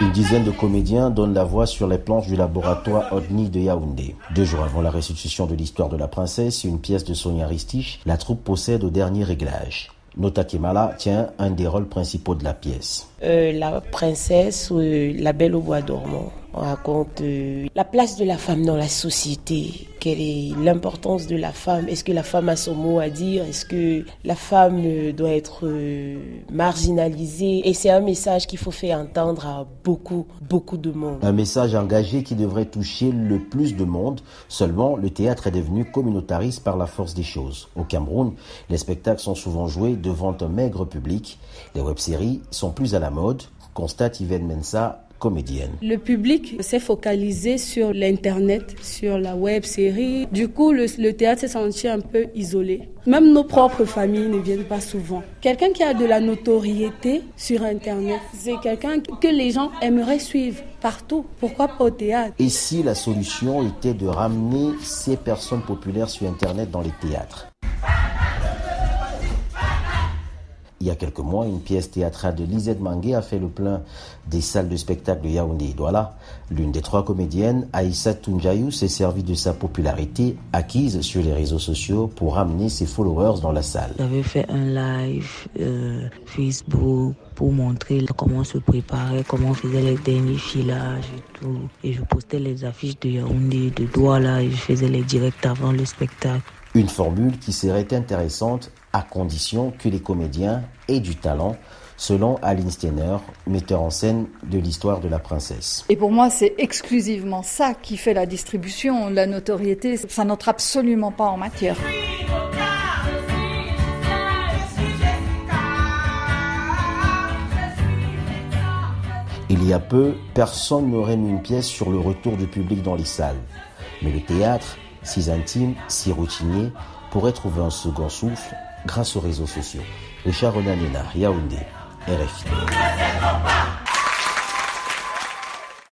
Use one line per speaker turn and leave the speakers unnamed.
Une dizaine de comédiens donnent la voix sur les planches du laboratoire Odni de Yaoundé. Deux jours avant la restitution de l'histoire de la princesse, une pièce de Sonia Ristich, la troupe possède au dernier réglage. Nota Kemala tient un des rôles principaux de la pièce.
Euh, la princesse, euh, la belle au bois dormant. On raconte euh, la place de la femme dans la société, quelle est l'importance de la femme, est-ce que la femme a son mot à dire, est-ce que la femme doit être marginalisée? Et c'est un message qu'il faut faire entendre à beaucoup, beaucoup de monde.
Un message engagé qui devrait toucher le plus de monde. Seulement, le théâtre est devenu communautariste par la force des choses. Au Cameroun, les spectacles sont souvent joués devant un maigre public. Les web-séries sont plus à la mode, constate Yvette Mensa, comédienne.
Le public s'est focalisé sur l'Internet, sur la web série. Du coup, le, théâtre s'est senti un peu isolé. Même nos propres familles ne viennent pas souvent. Quelqu'un qui a de la notoriété sur Internet, c'est quelqu'un que les gens aimeraient suivre partout. Pourquoi pas au théâtre?
Et si la solution était de ramener ces personnes populaires sur Internet dans les théâtres? Il y a quelques mois, une pièce théâtrale de Lisette Mangué a fait le plein des salles de spectacle de Yaoundé et Douala. L'une des trois comédiennes, Aïssa Tunjayou, s'est servie de sa popularité acquise sur les réseaux sociaux pour ramener ses followers dans la salle.
J'avais fait un live euh, Facebook pour montrer comment se préparer, comment on faisait les derniers filages et tout. Et je postais les affiches de Yaoundé, de Douala et je faisais les directs avant le spectacle.
Une formule qui serait intéressante à condition que les comédiens aient du talent, selon Aline Steiner, metteur en scène de l'histoire de la princesse.
Et pour moi, c'est exclusivement ça qui fait la distribution, la notoriété. Ça n'entre absolument pas en matière.
Il y a peu, personne n'aurait mis une pièce sur le retour du public dans les salles. Mais le théâtre, si intime, si routinier, pourrait trouver un second souffle grâce aux réseaux sociaux. Richard Ronanina, Yaoundé, RFI.